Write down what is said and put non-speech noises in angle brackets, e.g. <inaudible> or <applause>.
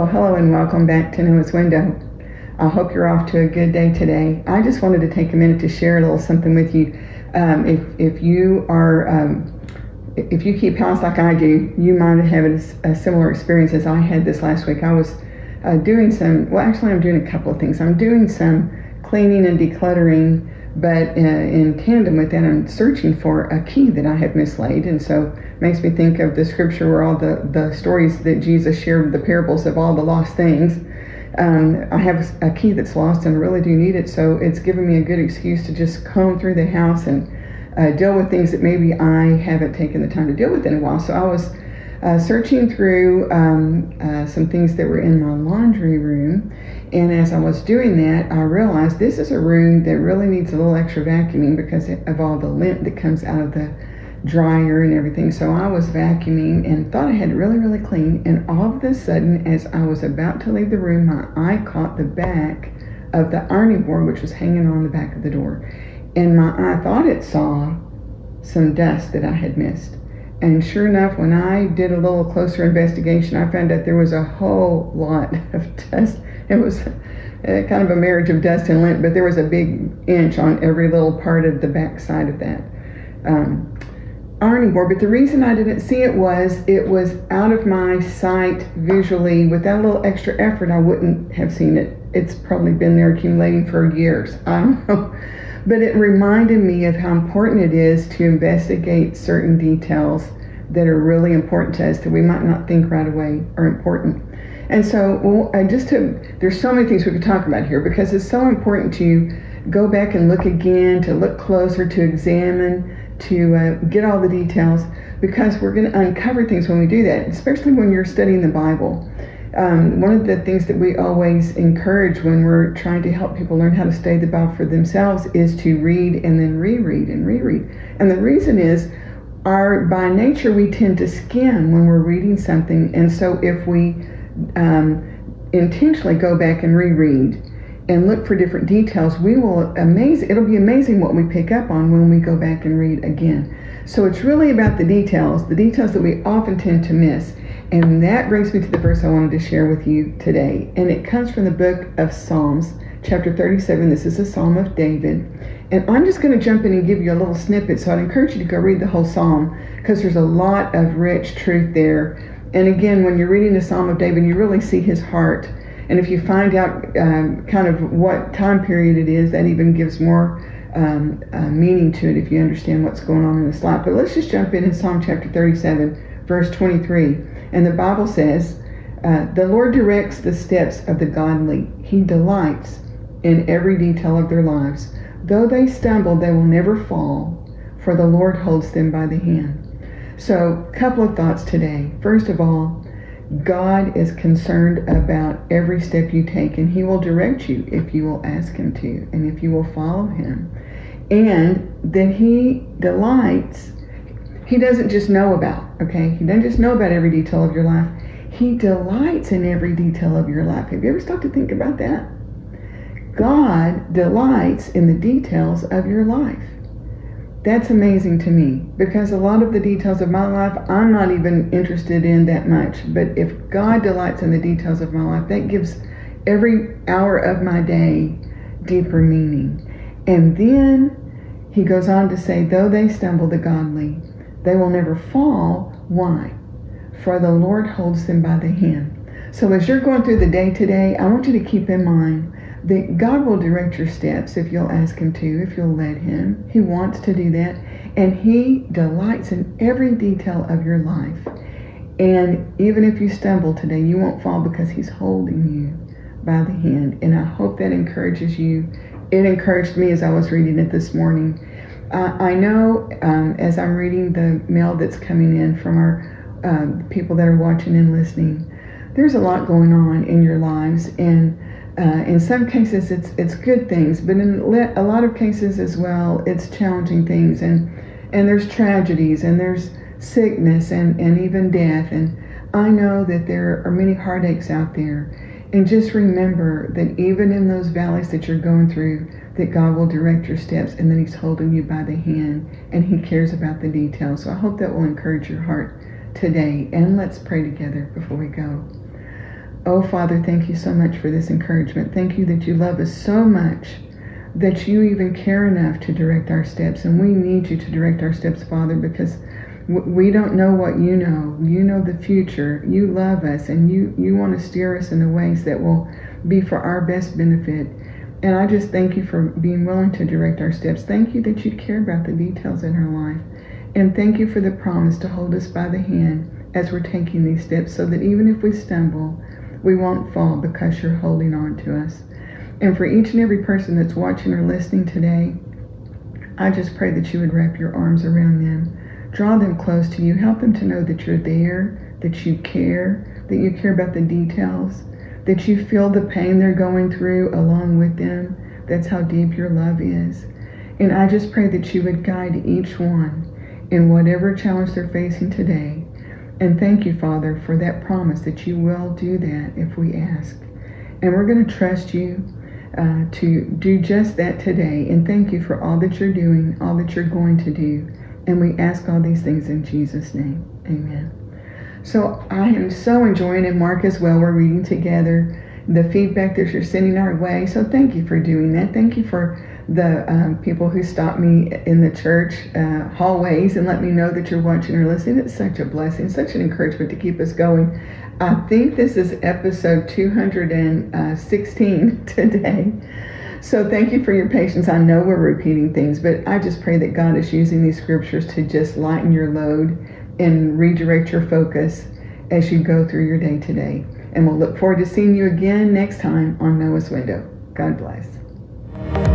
Well, hello and welcome back to Noah's Window. I hope you're off to a good day today. I just wanted to take a minute to share a little something with you. Um, if, if you are, um, if you keep house like I do, you might have a, a similar experience as I had this last week. I was uh, doing some, well, actually, I'm doing a couple of things. I'm doing some cleaning and decluttering, but uh, in tandem with that, I'm searching for a key that I have mislaid. And so makes me think of the scripture where all the, the stories that Jesus shared, the parables of all the lost things. Um, I have a key that's lost and I really do need it, so it's given me a good excuse to just comb through the house and uh, deal with things that maybe I haven't taken the time to deal with in a while. So I was uh, searching through um, uh, some things that were in my laundry room, and as I was doing that, I realized this is a room that really needs a little extra vacuuming because of all the lint that comes out of the dryer and everything. So I was vacuuming and thought I had it really, really clean. And all of a sudden, as I was about to leave the room, my eye caught the back of the ironing board, which was hanging on the back of the door. And my eye thought it saw some dust that I had missed. And sure enough, when I did a little closer investigation, I found out there was a whole lot <laughs> of dust. It was uh, kind of a marriage of dust and lint, but there was a big inch on every little part of the back side of that. Um, ironing board, but the reason I didn't see it was it was out of my sight visually. Without a little extra effort, I wouldn't have seen it. It's probably been there accumulating for years. I don't <laughs> know. But it reminded me of how important it is to investigate certain details that are really important to us that we might not think right away are important. And so, well, I just to, there's so many things we could talk about here because it's so important to go back and look again, to look closer, to examine, to uh, get all the details because we're going to uncover things when we do that, especially when you're studying the Bible. Um, one of the things that we always encourage when we're trying to help people learn how to study the Bible for themselves is to read and then reread and reread. And the reason is, our by nature we tend to skim when we're reading something, and so if we um, intentionally go back and reread and look for different details, we will amaze. It'll be amazing what we pick up on when we go back and read again. So it's really about the details, the details that we often tend to miss. And that brings me to the verse I wanted to share with you today. And it comes from the book of Psalms, chapter 37. This is a psalm of David. And I'm just going to jump in and give you a little snippet. So I'd encourage you to go read the whole psalm because there's a lot of rich truth there. And again, when you're reading the psalm of David, you really see his heart and if you find out um, kind of what time period it is, that even gives more um, uh, meaning to it if you understand what's going on in this life. But let's just jump in in Psalm chapter 37, verse 23. And the Bible says, uh, The Lord directs the steps of the godly, He delights in every detail of their lives. Though they stumble, they will never fall, for the Lord holds them by the hand. So, a couple of thoughts today. First of all, God is concerned about every step you take, and He will direct you if you will ask Him to, and if you will follow Him. And that He delights, He doesn't just know about, okay? He doesn't just know about every detail of your life. He delights in every detail of your life. Have you ever stopped to think about that? God delights in the details of your life. That's amazing to me because a lot of the details of my life I'm not even interested in that much. But if God delights in the details of my life, that gives every hour of my day deeper meaning. And then he goes on to say, though they stumble the godly, they will never fall. Why? For the Lord holds them by the hand. So as you're going through the day today, I want you to keep in mind that God will direct your steps if you'll ask Him to, if you'll let Him. He wants to do that. And He delights in every detail of your life. And even if you stumble today, you won't fall because He's holding you by the hand. And I hope that encourages you. It encouraged me as I was reading it this morning. Uh, I know um, as I'm reading the mail that's coming in from our uh, people that are watching and listening, there's a lot going on in your lives. And uh, in some cases, it's it's good things, but in a lot of cases as well, it's challenging things, and and there's tragedies, and there's sickness, and and even death. And I know that there are many heartaches out there, and just remember that even in those valleys that you're going through, that God will direct your steps, and that He's holding you by the hand, and He cares about the details. So I hope that will encourage your heart today. And let's pray together before we go. Oh, Father, thank you so much for this encouragement. Thank you that you love us so much that you even care enough to direct our steps. And we need you to direct our steps, Father, because we don't know what you know. You know the future. You love us and you, you want to steer us in the ways that will be for our best benefit. And I just thank you for being willing to direct our steps. Thank you that you care about the details in her life. And thank you for the promise to hold us by the hand as we're taking these steps so that even if we stumble, we won't fall because you're holding on to us. And for each and every person that's watching or listening today, I just pray that you would wrap your arms around them, draw them close to you, help them to know that you're there, that you care, that you care about the details, that you feel the pain they're going through along with them. That's how deep your love is. And I just pray that you would guide each one in whatever challenge they're facing today. And thank you, Father, for that promise that you will do that if we ask. And we're going to trust you uh, to do just that today. And thank you for all that you're doing, all that you're going to do. And we ask all these things in Jesus' name. Amen. So I am so enjoying it, Mark, as well. We're reading together the feedback that you're sending our way. So thank you for doing that. Thank you for the um, people who stop me in the church uh, hallways and let me know that you're watching or listening. It's such a blessing, such an encouragement to keep us going. I think this is episode 216 <laughs> today. So thank you for your patience. I know we're repeating things, but I just pray that God is using these scriptures to just lighten your load and redirect your focus as you go through your day today. And we'll look forward to seeing you again next time on Noah's Window. God bless.